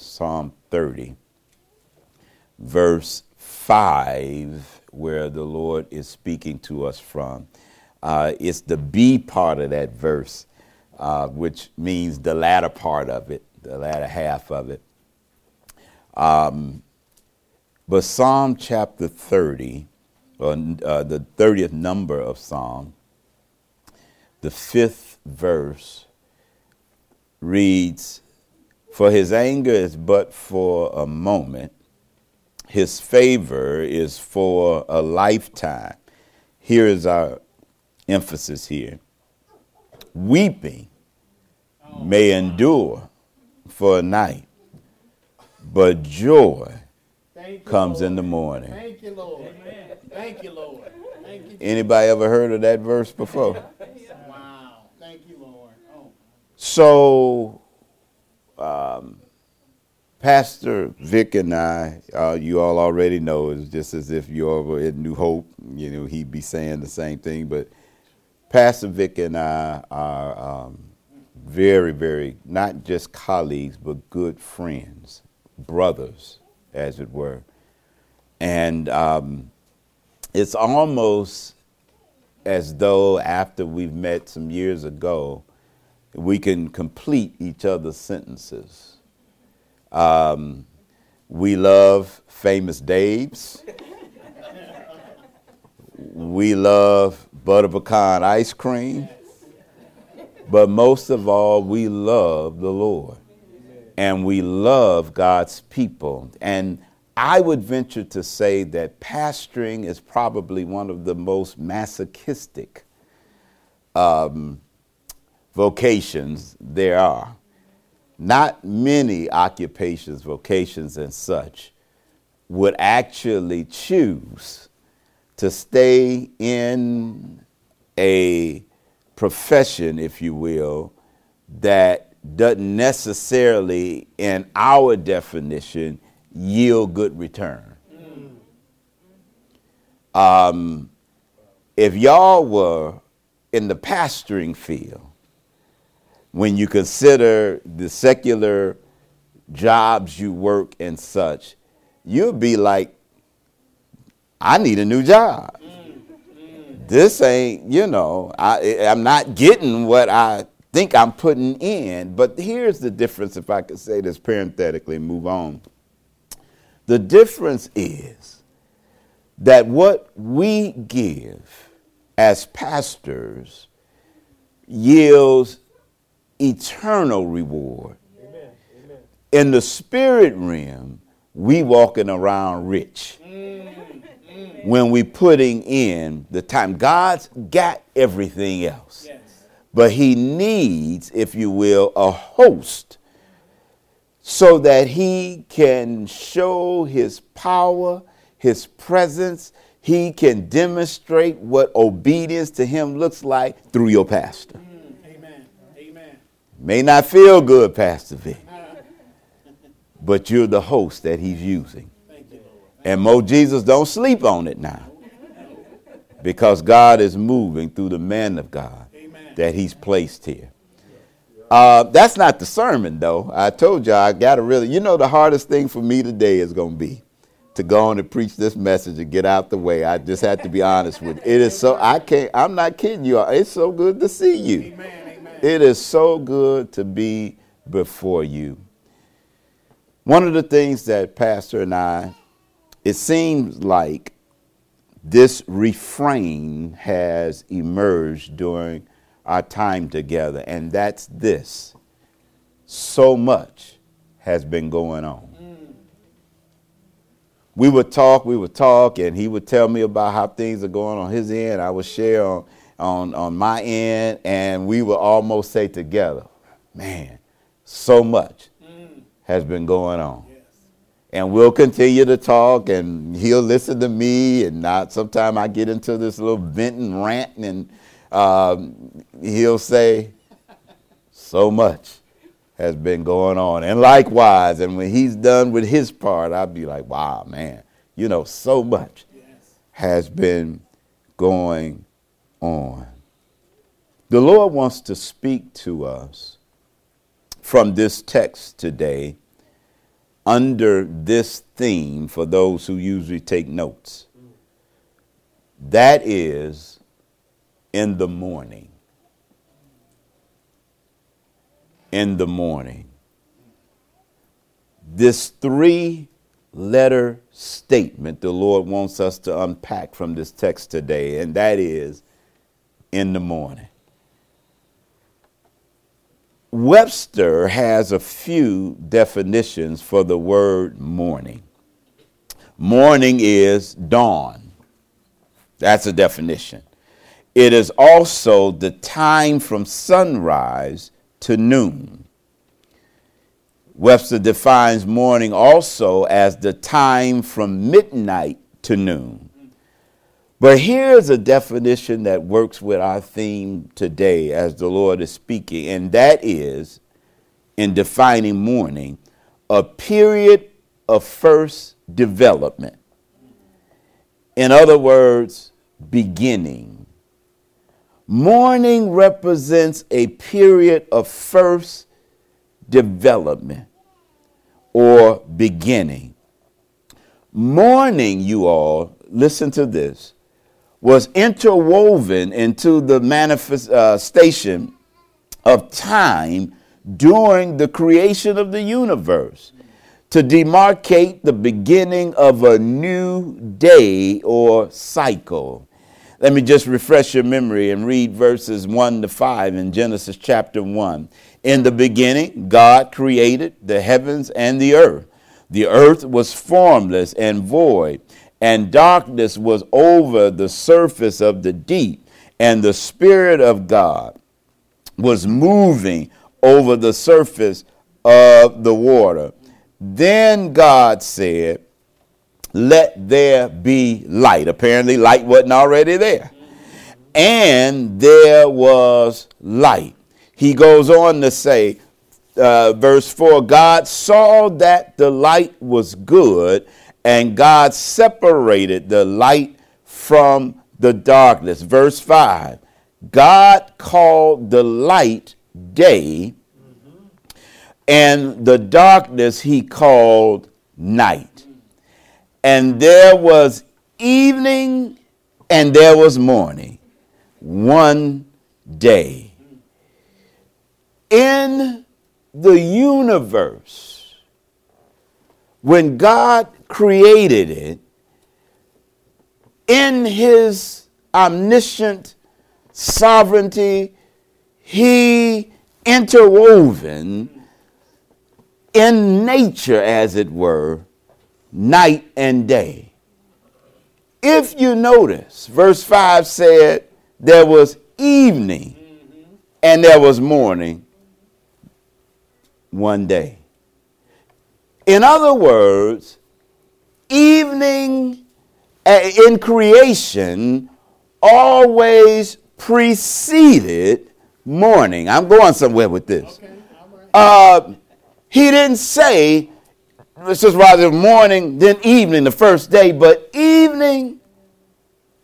Psalm 30, verse 5, where the Lord is speaking to us from. Uh, it's the B part of that verse, uh, which means the latter part of it, the latter half of it. Um, but Psalm chapter 30, or uh, the 30th number of Psalm, the fifth verse reads, For his anger is but for a moment, his favor is for a lifetime. Here is our emphasis here. Weeping may endure for a night, but joy comes in the morning. Thank you, Lord. Thank you, Lord. Thank you. Anybody ever heard of that verse before? Wow. Thank you, Lord. Oh. So, um, Pastor Vic and I, uh, you all already know, it's just as if you all were at New Hope, you know, he'd be saying the same thing. But Pastor Vic and I are um, very, very, not just colleagues, but good friends, brothers, as it were. And um, it's almost as though after we've met some years ago, we can complete each other's sentences. Um, we love famous Dave's. we love butter pecan ice cream. But most of all, we love the Lord. And we love God's people. And I would venture to say that pastoring is probably one of the most masochistic um, vocations there are. Not many occupations, vocations, and such would actually choose to stay in a profession, if you will, that doesn't necessarily, in our definition, yield good return. Um, if y'all were in the pastoring field, when you consider the secular jobs you work and such, you'll be like, I need a new job. This ain't, you know, I, I'm not getting what I think I'm putting in. But here's the difference, if I could say this parenthetically, move on. The difference is that what we give as pastors yields eternal reward. Amen. Amen. In the spirit realm, we walking around rich. Mm. When we putting in the time, God's got everything else. Yes. But he needs, if you will, a host so that he can show his power, his presence. He can demonstrate what obedience to him looks like through your pastor. May not feel good, Pastor Vic, but you're the host that he's using. And Mo Jesus, don't sleep on it now. Because God is moving through the man of God that he's placed here. Uh, that's not the sermon, though. I told you I got to really, you know, the hardest thing for me today is going to be to go on and preach this message and get out the way. I just had to be honest with you. It is so, I can't, I'm not kidding you. It's so good to see you. Amen. It is so good to be before you. One of the things that Pastor and I, it seems like this refrain has emerged during our time together, and that's this so much has been going on. We would talk, we would talk, and he would tell me about how things are going on his end. I would share on, on, on my end, and we would almost say together, man, so much mm. has been going on. Yes. And we'll continue to talk, and he'll listen to me, and not. sometimes I get into this little venting, ranting, and um, he'll say, So much has been going on. And likewise, and when he's done with his part, I'll be like, Wow, man, you know, so much has been going on. The Lord wants to speak to us from this text today under this theme for those who usually take notes. That is in the morning. In the morning. This three letter statement the Lord wants us to unpack from this text today, and that is in the morning. Webster has a few definitions for the word morning. Morning is dawn. That's a definition. It is also the time from sunrise to noon. Webster defines morning also as the time from midnight to noon. But here's a definition that works with our theme today as the Lord is speaking, and that is, in defining morning, a period of first development. In other words, beginning. Morning represents a period of first development or beginning. Morning, you all, listen to this was interwoven into the manifestation uh, of time during the creation of the universe to demarcate the beginning of a new day or cycle. Let me just refresh your memory and read verses 1 to 5 in Genesis chapter 1. In the beginning, God created the heavens and the earth. The earth was formless and void and darkness was over the surface of the deep, and the Spirit of God was moving over the surface of the water. Then God said, Let there be light. Apparently, light wasn't already there. And there was light. He goes on to say, uh, verse 4 God saw that the light was good, and God separated the light from the darkness. Verse 5 God called the light day, and the darkness he called night. And there was evening and there was morning, one day. In the universe, when God created it in his omniscient sovereignty, he interwoven in nature, as it were, night and day. If you notice, verse 5 said there was evening and there was morning one day. In other words, evening uh, in creation always preceded morning. I'm going somewhere with this. Okay, uh, he didn't say this is rather morning, than evening, the first day, but evening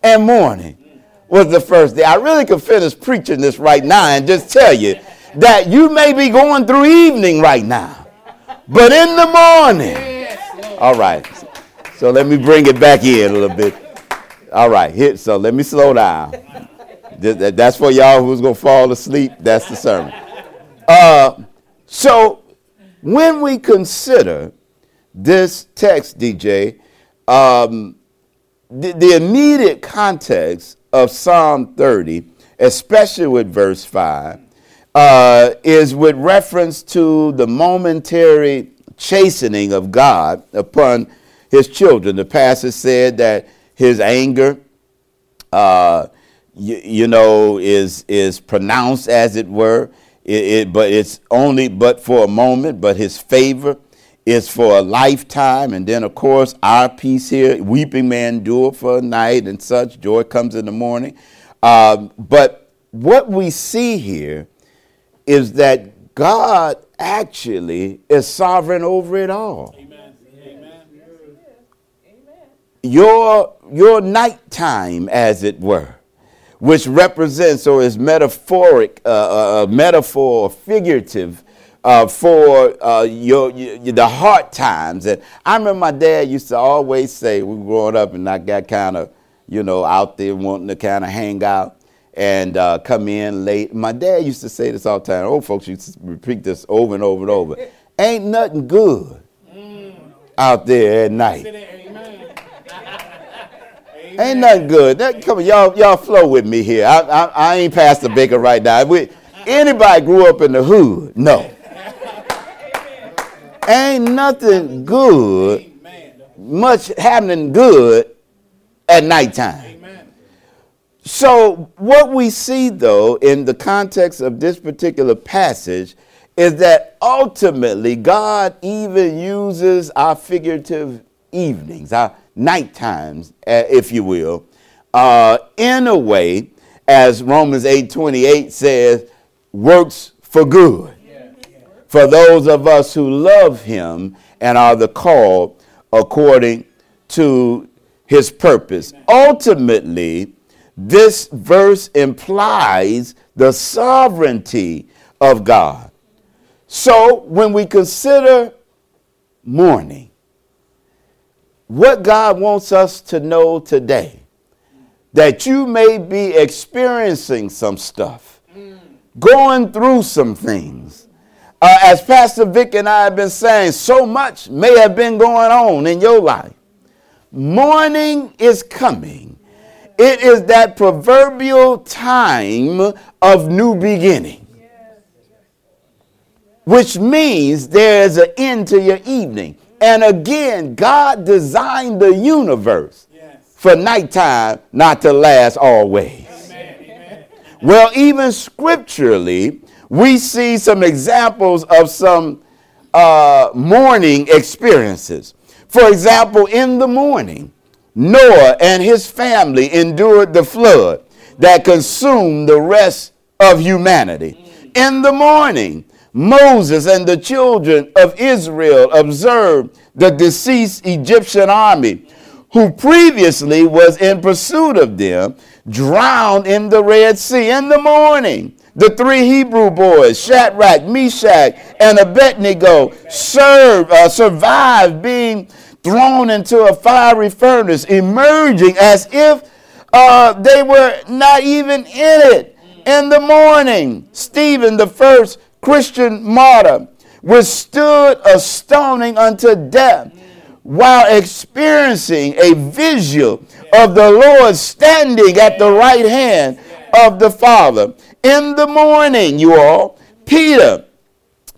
and morning was the first day. I really could finish preaching this right now and just tell you that you may be going through evening right now, but in the morning. All right. So let me bring it back in a little bit. All right, here, so let me slow down. That's for y'all who's going to fall asleep. That's the sermon. Uh, so when we consider this text, DJ, um, the, the immediate context of Psalm 30, especially with verse 5, uh, is with reference to the momentary chastening of God upon his children. The passage said that his anger, uh, you, you, know, is is pronounced as it were. It, it, but it's only but for a moment. But his favor is for a lifetime. And then, of course, our peace here: weeping may endure for a night, and such joy comes in the morning. Um, but what we see here is that God actually is sovereign over it all. Amen your, your nighttime, as it were, which represents or is metaphoric, uh, a uh, uh, metaphor or figurative uh, for uh, your, your, the hard times. And I remember my dad used to always say, we were growing up and I got kind of, you know, out there wanting to kind of hang out and uh, come in late. My dad used to say this all the time. Old folks used to repeat this over and over and over. Ain't nothing good out there at night. Ain't nothing good. That, come on, y'all, y'all flow with me here. I, I, I ain't Pastor Baker right now. We, anybody grew up in the hood? No. Ain't nothing good, much happening good at nighttime. So, what we see though in the context of this particular passage is that ultimately God even uses our figurative evenings, our night times, uh, if you will, uh, in a way, as Romans 8:28 says, works for good. For those of us who love him and are the called according to his purpose. Ultimately, this verse implies the sovereignty of God. So when we consider morning, what God wants us to know today, that you may be experiencing some stuff, going through some things. Uh, as Pastor Vic and I have been saying, so much may have been going on in your life. Morning is coming. It is that proverbial time of new beginning, which means there's an end to your evening. And again, God designed the universe for nighttime not to last always. Well, even scripturally, we see some examples of some uh, morning experiences. For example, in the morning, Noah and his family endured the flood that consumed the rest of humanity. In the morning, Moses and the children of Israel observed the deceased Egyptian army, who previously was in pursuit of them, drowned in the Red Sea. In the morning, the three Hebrew boys, Shadrach, Meshach, and Abednego, served, uh, survived being thrown into a fiery furnace, emerging as if uh, they were not even in it. In the morning, Stephen, the first Christian martyr, withstood a stoning unto death while experiencing a visual of the Lord standing at the right hand of the Father. In the morning, you all, Peter,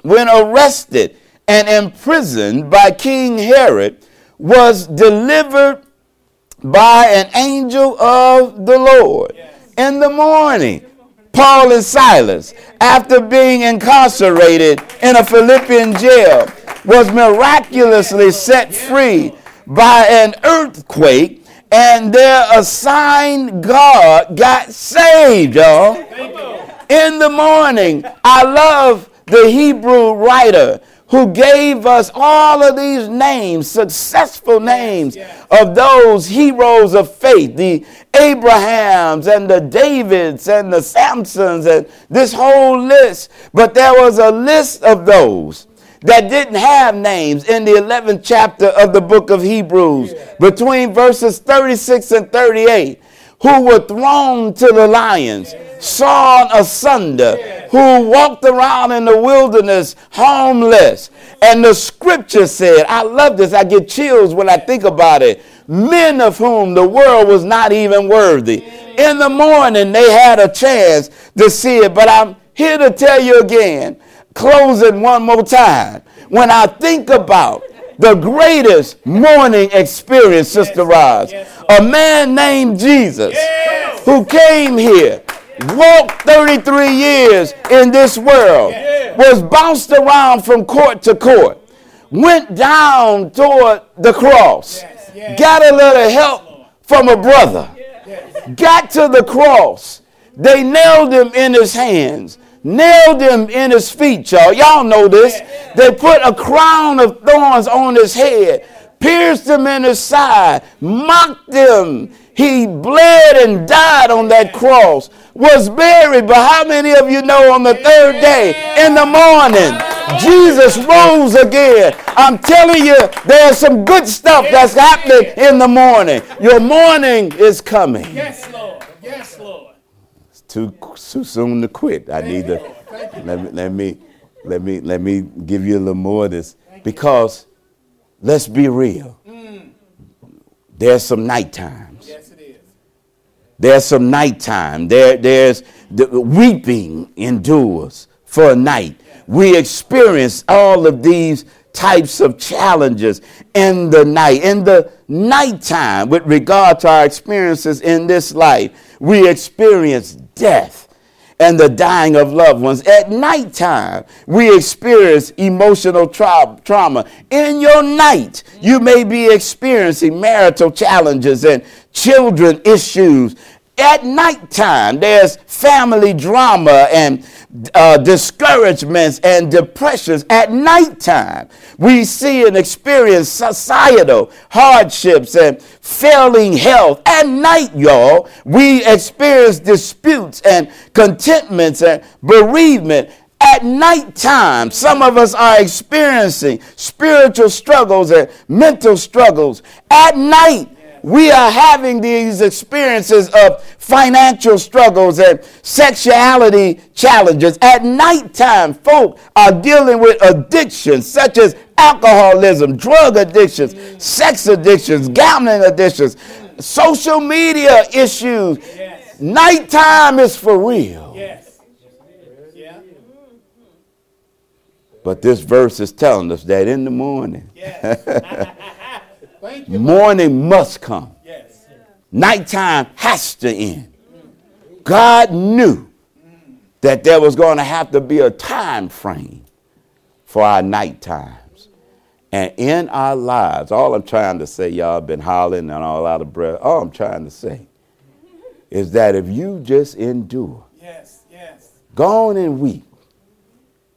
when arrested and imprisoned by King Herod, was delivered by an angel of the Lord. In the morning, Paul and Silas, after being incarcerated in a Philippian jail, was miraculously set free by an earthquake, and their assigned God got saved, y'all. In the morning, I love the Hebrew writer who gave us all of these names, successful names of those heroes of faith, the Abrahams and the Davids and the Samsons and this whole list. But there was a list of those that didn't have names in the 11th chapter of the book of Hebrews, between verses 36 and 38 who were thrown to the lions, sawn asunder, who walked around in the wilderness homeless. And the scripture said, I love this, I get chills when I think about it. Men of whom the world was not even worthy. In the morning, they had a chance to see it, but I'm here to tell you again, closing one more time. When I think about the greatest morning experience, Sister Roz. A man named Jesus who came here, walked 33 years in this world, was bounced around from court to court, went down toward the cross, got a little help from a brother, got to the cross. They nailed him in his hands. Nailed him in his feet, y'all. Y'all know this. They put a crown of thorns on his head, pierced him in his side, mocked him, He bled and died on that cross, was buried. But how many of you know on the third day in the morning, Jesus rose again? I'm telling you, there's some good stuff that's happening in the morning. Your morning is coming. Yes, Lord. Yes, Lord. It's too, too soon to quit. I need to let me, let me let me let me give you a little more of this because let's be real. Mm. There's some nighttime. There's some nighttime. There, there's the weeping endures for a night. We experience all of these types of challenges in the night. In the nighttime, with regard to our experiences in this life, we experience death and the dying of loved ones. At nighttime, we experience emotional tra- trauma. In your night, you may be experiencing marital challenges and children issues. At nighttime, there's family drama and uh, discouragements and depressions. At nighttime, we see and experience societal hardships and failing health. At night, y'all, we experience disputes and contentments and bereavement. At nighttime, some of us are experiencing spiritual struggles and mental struggles. At night, we are having these experiences of financial struggles and sexuality challenges. At nighttime, folk are dealing with addictions such as alcoholism, drug addictions, sex addictions, gambling addictions, social media issues. Yes. Nighttime is for real. Yes. Yeah. But this verse is telling us that in the morning. Yes. Morning must come. Yes. Nighttime has to end. God knew that there was going to have to be a time frame for our night times. And in our lives, all I'm trying to say, y'all been hollering and all out of breath. All I'm trying to say is that if you just endure, yes, yes. go on and weep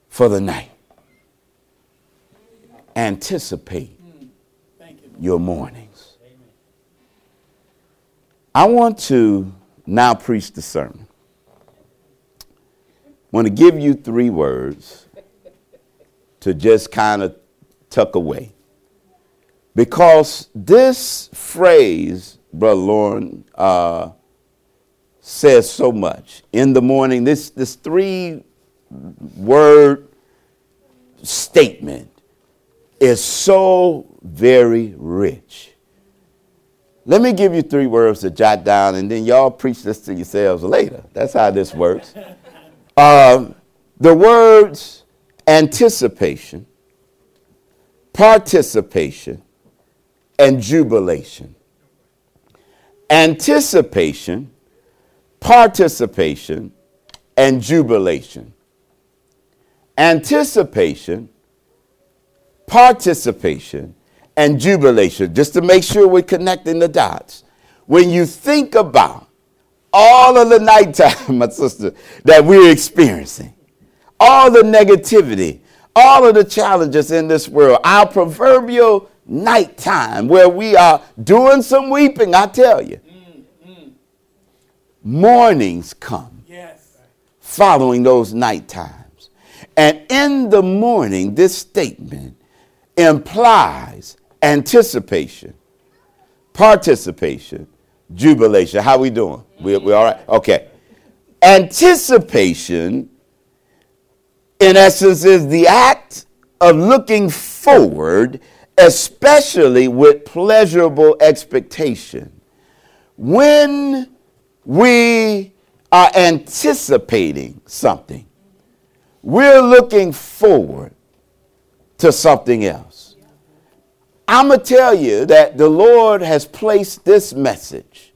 for the night. Anticipate your mornings. I want to now preach the sermon. I want to give you three words to just kind of tuck away. Because this phrase, Brother Lauren, uh, says so much. In the morning, this, this three word statement is so very rich. Let me give you three words to jot down, and then y'all preach this to yourselves later. That's how this works. Um, the words anticipation, participation, and jubilation. Anticipation, participation, and jubilation. Anticipation, participation, and jubilation, just to make sure we're connecting the dots. When you think about all of the nighttime, my sister, that we're experiencing, all the negativity, all of the challenges in this world, our proverbial nighttime where we are doing some weeping, I tell you. Mornings come yes. following those night times. And in the morning, this statement implies anticipation, participation, jubilation. How we doing? We, we all right? Okay. Anticipation, in essence, is the act of looking forward, especially with pleasurable expectation. When we are anticipating something, we're looking forward to something else. I'm going to tell you that the Lord has placed this message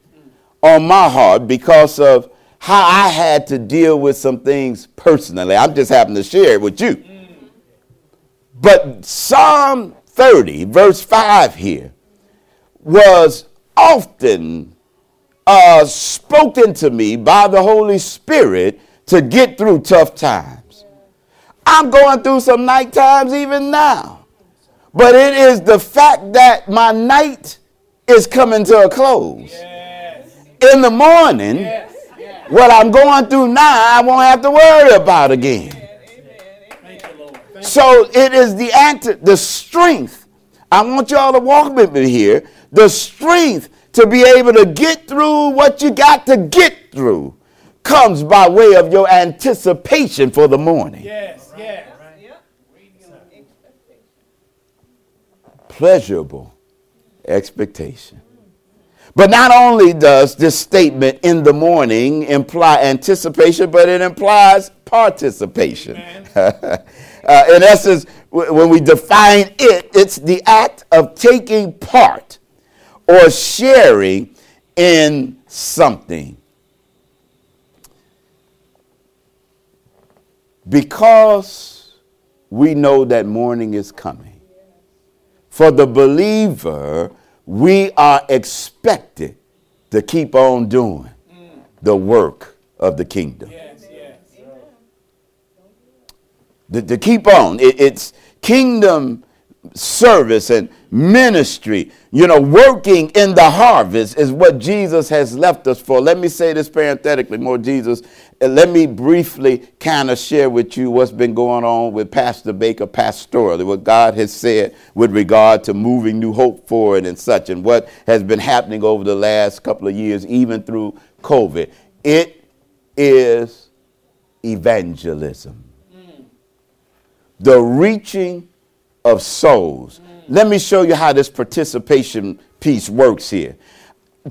on my heart because of how I had to deal with some things personally. I'm just having to share it with you. But Psalm 30, verse 5 here, was often uh, spoken to me by the Holy Spirit to get through tough times. I'm going through some night times even now. But it is the fact that my night is coming to a close. Yes. in the morning, Yes. Yes. what I'm going through now, I won't have to worry about again. Lord. Thank So it is the anti- the strength. I want y'all to walk with me here. The strength to be able to get through what you got to get through comes by way of your anticipation for the morning. Yes. Yes. Pleasurable expectation. But not only does this statement in the morning imply anticipation, but it implies participation. uh, in essence, w- when we define it, it's the act of taking part or sharing in something. Because we know that morning is coming. For the believer, we are expected to keep on doing the work of the kingdom. Yes. Yes. To, to keep on. It- it's kingdom service and ministry. You know, working in the harvest is what Jesus has left us for. Let me say this parenthetically, more Jesus. And let me briefly kind of share with you what's been going on with Pastor Baker pastorally, what God has said with regard to moving New Hope forward and such, and what has been happening over the last couple of years, even through COVID. It is evangelism mm. the reaching of souls. Let me show you how this participation piece works here.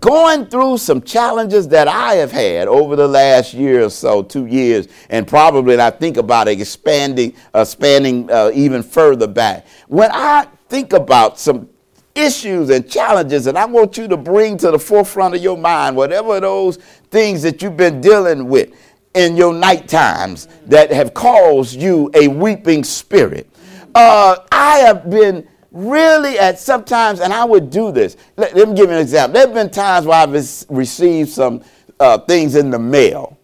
Going through some challenges that I have had over the last year or so, two years, and probably, I think about it expanding, uh, spanning uh, even further back. When I think about some issues and challenges, and I want you to bring to the forefront of your mind whatever those things that you've been dealing with in your night times that have caused you a weeping spirit. Uh, I have been really at sometimes, and I would do this. Let, let me give you an example. There have been times where I've received some uh, things in the mail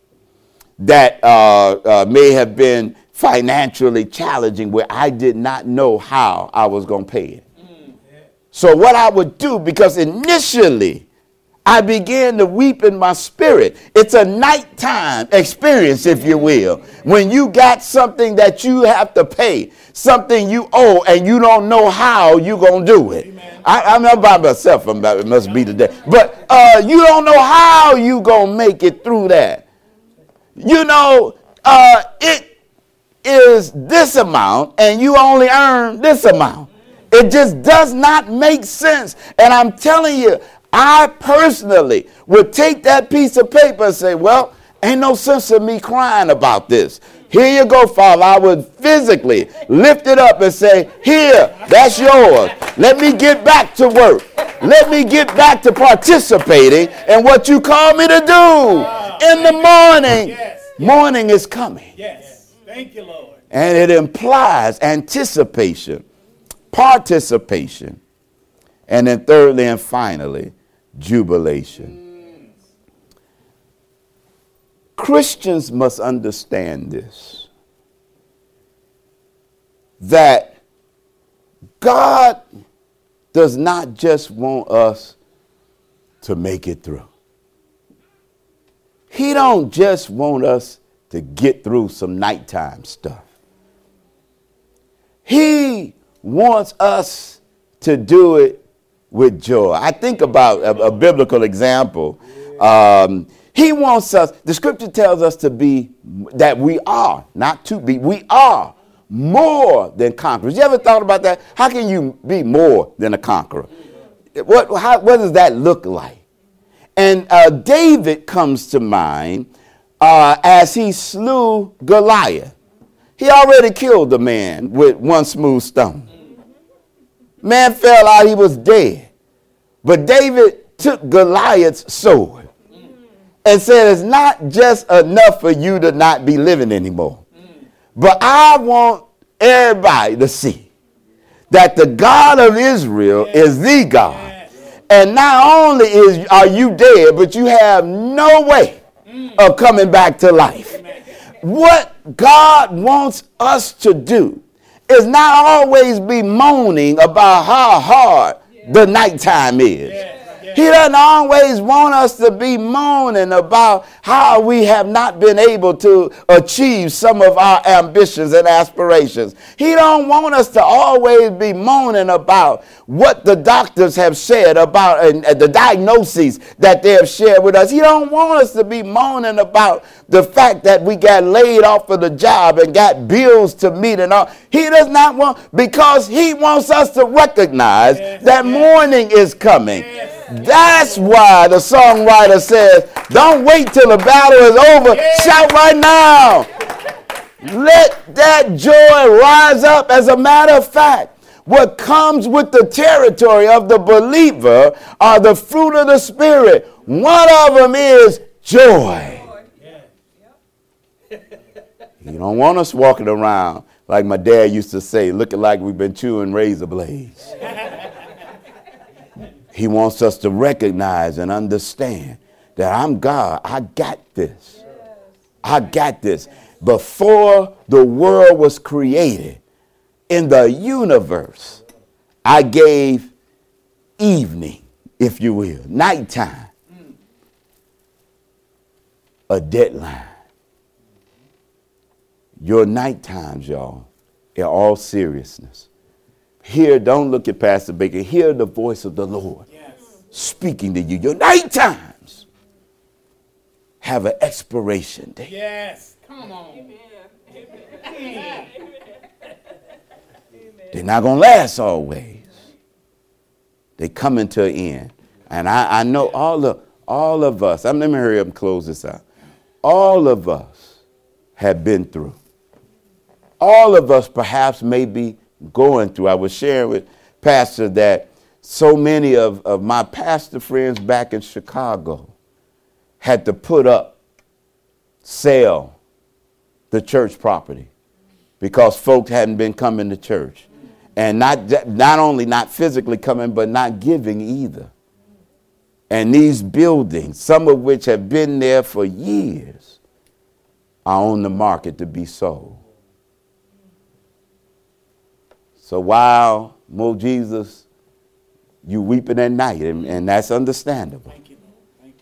that uh, uh, may have been financially challenging where I did not know how I was going to pay it. So, what I would do, because initially I began to weep in my spirit. It's a nighttime experience, if you will, when you got something that you have to pay, something you owe, and you don't know how you're going to do it. I, I'm not by myself, I'm about, it must be today. But uh, you don't know how you're going to make it through that. You know, uh, it is this amount, and you only earn this amount. It just does not make sense. And I'm telling you, I personally would take that piece of paper and say, Well, ain't no sense in me crying about this. Here you go, Father. I would physically lift it up and say, Here, that's yours. Let me get back to work. Let me get back to participating in what you call me to do in the morning. Morning is coming. Yes. Thank you, Lord. And it implies anticipation, participation, and then thirdly and finally, jubilation. Christians must understand this that God does not just want us to make it through. He don't just want us to get through some nighttime stuff. He wants us to do it with joy. I think about a, a biblical example. Um, he wants us, the scripture tells us to be, that we are, not to be, we are more than conquerors. You ever thought about that? How can you be more than a conqueror? What, how, what does that look like? And uh, David comes to mind uh, as he slew Goliath. He already killed the man with one smooth stone. Man fell out, he was dead. But David took Goliath's sword and said, It's not just enough for you to not be living anymore. But I want everybody to see that the God of Israel is the God. And not only is are you dead, but you have no way mm. of coming back to life. What God wants us to do is not always be moaning about how hard the nighttime is. He doesn't always want us to be moaning about how we have not been able to achieve some of our ambitions and aspirations. He don't want us to always be moaning about what the doctors have said about and, the diagnoses that they have shared with us. He don't want us to be moaning about the fact that we got laid off of the job and got bills to meet and all. He does not want because he wants us to recognize Yes, that yes. morning is coming. Yes. That's why the songwriter says, Don't wait till the battle is over. Shout right now. Let that joy rise up. As a matter of fact, what comes with the territory of the believer are the fruit of the Spirit. One of them is joy. You don't want us walking around like my dad used to say, looking like we've been chewing razor blades. He wants us to recognize and understand that I'm God. I got this. I got this. Before the world was created in the universe, I gave evening, if you will, nighttime, a deadline. Your night times, y'all, in all seriousness. Hear, don't look at Pastor Baker. Hear the voice of the Lord Yes. speaking to you. Your night times have an expiration date. Yes. Come on. They're not going to last always. They come into an end. And I, I know all of, all of us, I'm, let me hurry up and close this out. All of us have been through. All of us perhaps may be going through. I was sharing with Pastor that so many of, of my pastor friends back in Chicago had to put up, sell the church property because folks hadn't been coming to church. And not, not only not physically coming, but not giving either. And these buildings, some of which have been there for years, are on the market to be sold. So while, Mo Jesus, you weeping at night, and, and that's understandable, Thank you, you,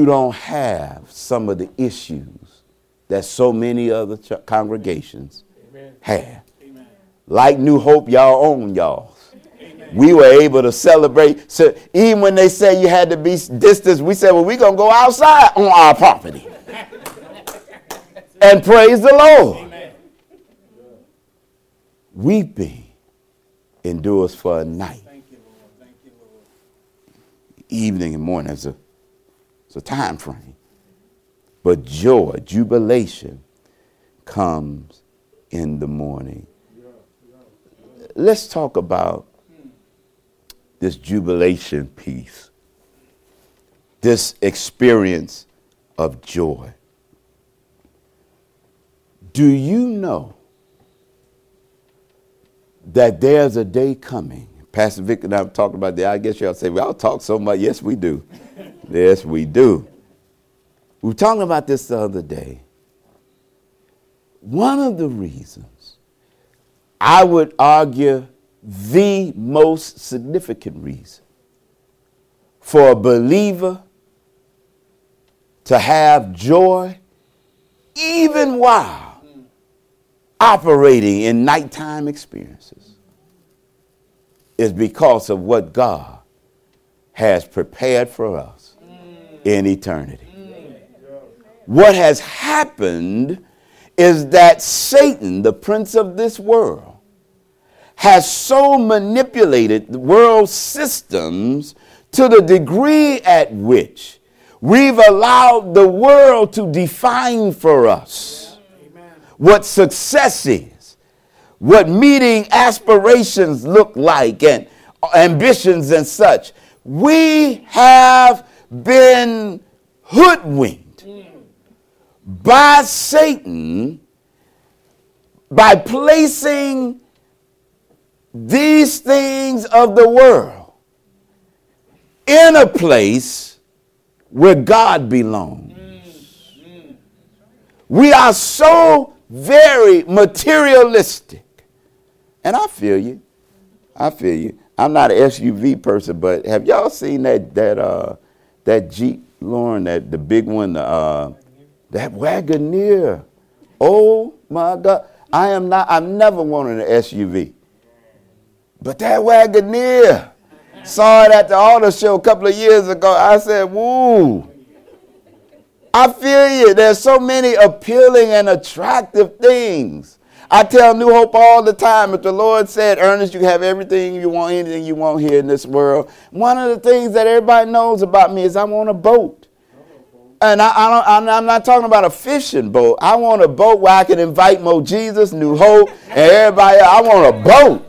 you don't have some of the issues that so many other ch- congregations have. Amen. Like New Hope, y'all own y'all. We were able to celebrate. So even when they said you had to be distance, we said, well, we're going to go outside on our property and praise the Lord. Weeping endures for a night. Thank you, Lord. Thank you, Lord. Evening and morning is a, it's a time frame. But joy, jubilation comes in the morning. Let's talk about this jubilation piece, this experience of joy. Do you know that there's a day coming? Pastor Vic and I have talked about that. I guess y'all say, well, I'll talk so much. Yes, we do. yes, we do. We were talking about this the other day. One of the reasons, I would argue, the most significant reason for a believer to have joy, even while operating in nighttime experiences, is because of what God has prepared for us mm. in eternity. Mm. What has happened is that Satan, the prince of this world, has so manipulated the world systems to the degree at which we've allowed the world to define for us what success is, what meeting aspirations look like, and ambitions and such. We have been hoodwinked by Satan by placing these things of the world in a place where God belongs. We are so very materialistic. And I feel you. I feel you. I'm not an SUV person, but have y'all seen that that uh that Jeep, Lauren, that the big one, uh, that Wagoneer? Oh my God! I am not. I've never wanted an SUV, but that Wagoneer. Saw it at the auto show a couple of years ago. I said, "Woo." I feel you. There's so many appealing and attractive things. I tell New Hope all the time if the Lord said, Ernest, you have everything you want, anything you want here in this world. One of the things that everybody knows about me is I want a boat. And I, I don't, I'm not talking about a fishing boat. I want a boat where I can invite Mo Jesus, New Hope, and everybody. I want a boat.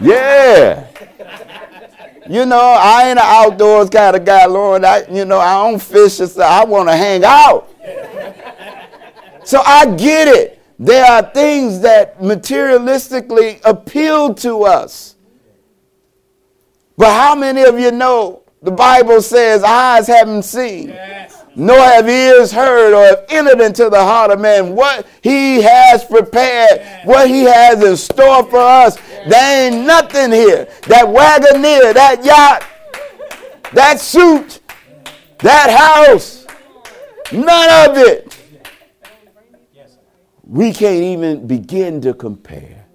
Yeah. You know, I ain't an outdoors kind of guy, Lord. I, you know, I don't fish, so I want to hang out. so I get it. There are things that materialistically appeal to us. But how many of you know the Bible says eyes haven't seen, yes. nor have ears heard or have entered into the heart of man what he has prepared, yes. what he has in store for us. Yes. There ain't nothing here. That Wagoneer, that yacht, that suit, that house, none of it we can't even begin to compare.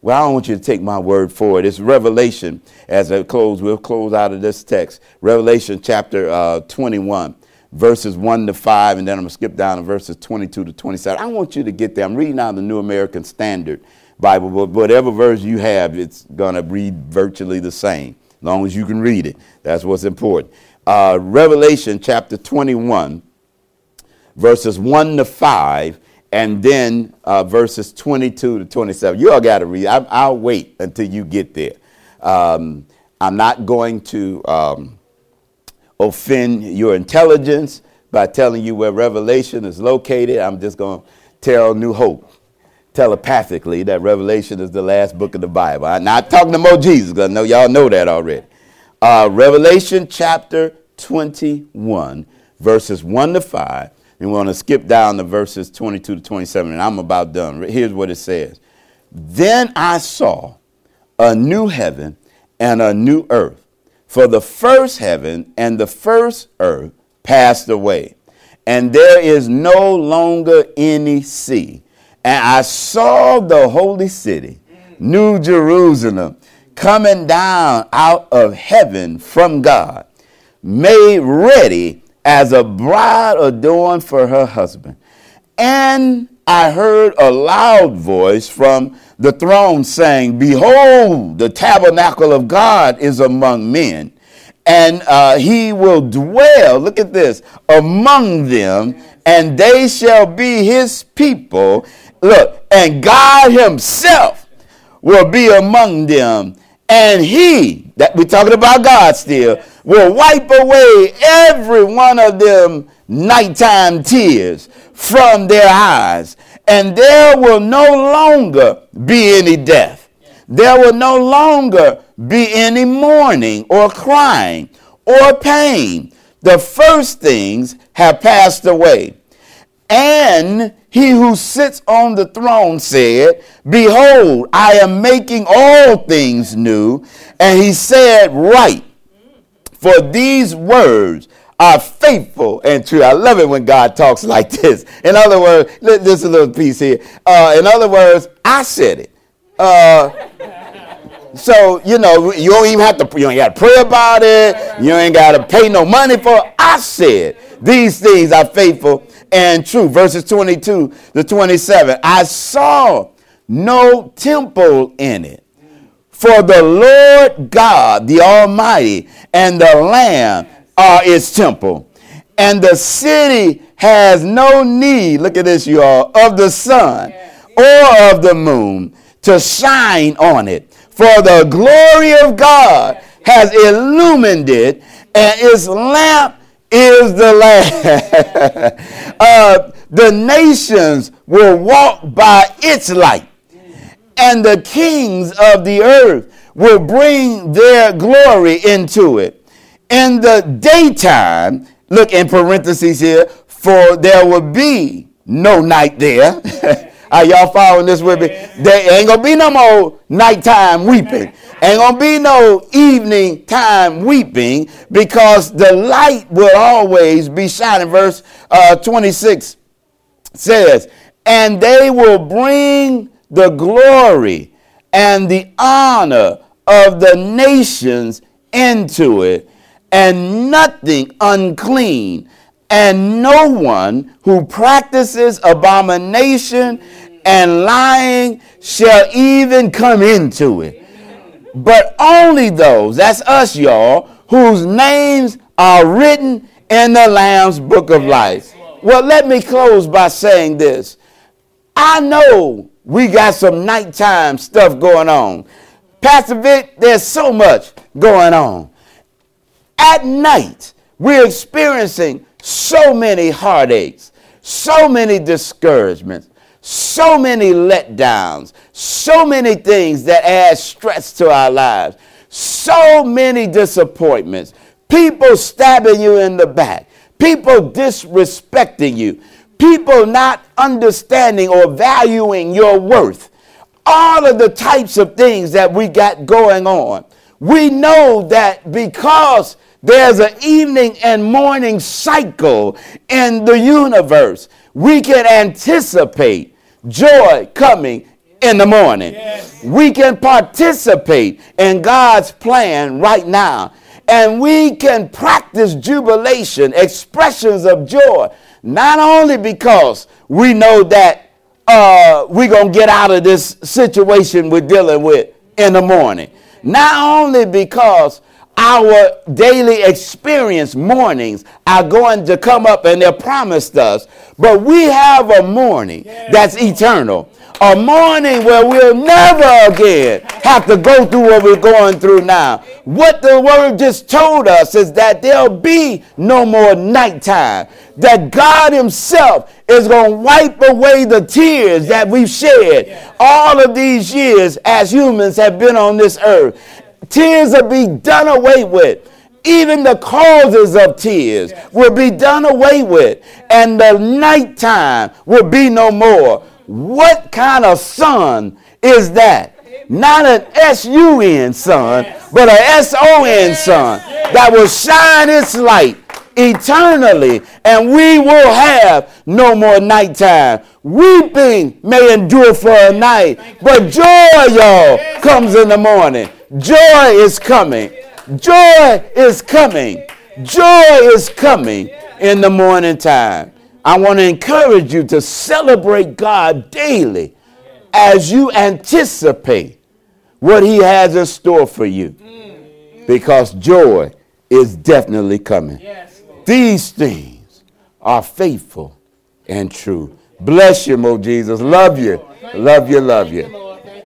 Well, I don't want you to take my word for it. It's Revelation, as I close, we'll close out of this text. Revelation chapter uh, 21, verses 1 to 5, and then I'm going to skip down to verses 22 to 27. I want you to get there. I'm reading out the New American Standard Bible, but whatever version you have, it's going to read virtually the same, as long as you can read it. That's what's important. Uh, Revelation chapter 21, verses 1 to 5 and then uh, verses 22 to 27. You all got to read. I, will wait until you get there. Um, I'm not going to um, offend your intelligence by telling you where Revelation is located. I'm just going to tell New Hope telepathically that Revelation is the last book of the Bible. I'm not talking to Mo Jesus because I know y'all know that already. Uh, Revelation chapter 21, verses 1 to 5 and we want to skip down to verses 22 to 27, and I'm about done. Here's what it says Then I saw a new heaven and a new earth, for the first heaven and the first earth passed away, and there is no longer any sea. And I saw the holy city, New Jerusalem, coming down out of heaven from God, made ready as a bride adorned for her husband. And I heard a loud voice from the throne saying, Behold, the tabernacle of God is among men, and uh, he will dwell, look at this, among them, and they shall be his people. Look, and God himself will be among them, and he, that we're talking about God still, will wipe away every one of them nighttime tears from their eyes, and there will no longer be any death. There will no longer be any mourning or crying or pain. The first things have passed away. And he who sits on the throne said, Behold, I am making all things new. And he said, Write for these words are faithful and true. I love it when God talks like this. In other words, this is a little piece here. Uh, in other words, I said it. Uh, so you know you don't even have to you ain't got to pray about it. You ain't got to pay no money for. It. I said these things are faithful and true. Verses 22 to 27. I saw no temple in it for the Lord God, the Almighty, and the Lamb are its temple. And the city has no need, look at this, you all, of the sun or of the moon to shine on it. For the glory of God has illumined it, and its lamp is the land. uh, the nations will walk by its light and the kings of the earth will bring their glory into it. In the daytime, look in parentheses here, for there will be no night there. Are y'all following this with me? There ain't gonna be no more nighttime weeping. Ain't gonna be no evening time weeping because the light will always be shining. Verse uh, 26 says, And they will bring the glory and the honor of the nations into it, and nothing unclean, and no one who practices abomination and lying shall even come into it. But only those, that's us, y'all, whose names are written in the Lamb's book of life. Well, let me close by saying this. I know we got some nighttime stuff going on. Pastor Vic, there's so much going on. At night, we're experiencing so many heartaches, so many discouragements, so many letdowns, so many things that add stress to our lives, so many disappointments, people stabbing you in the back, people disrespecting you, people not understanding or valuing your worth. All of the types of things that we got going on. We know that because there's an evening and morning cycle in the universe, we can anticipate joy coming in the morning. Yes. We can participate in God's plan right now. And we can practice jubilation, expressions of joy, not only because we know that uh, we're going to get out of this situation we're dealing with in the morning, not only because our daily experience mornings are going to come up and they're promised us. But we have a morning that's eternal. A morning where we'll never again have to go through what we're going through now. What the word just told us is that there'll be no more nighttime. That God Himself is going to wipe away the tears that we've shed all of these years as humans have been on this earth. Tears will be done away with. Even the causes of tears will be done away with. And the nighttime will be no more. What kind of sun is that? Not an S-U-N sun, but a S-O-N sun that will shine its light eternally, and we will have no more nighttime. Weeping may endure for a night, but joy, y'all, comes in the morning. Joy is coming. Joy is coming. Joy is coming in the morning time. I want to encourage you to celebrate God daily as you anticipate what He has in store for you. Because joy is definitely coming. These things are faithful and true. Bless you, Mo Jesus. Love you. Love you, love you.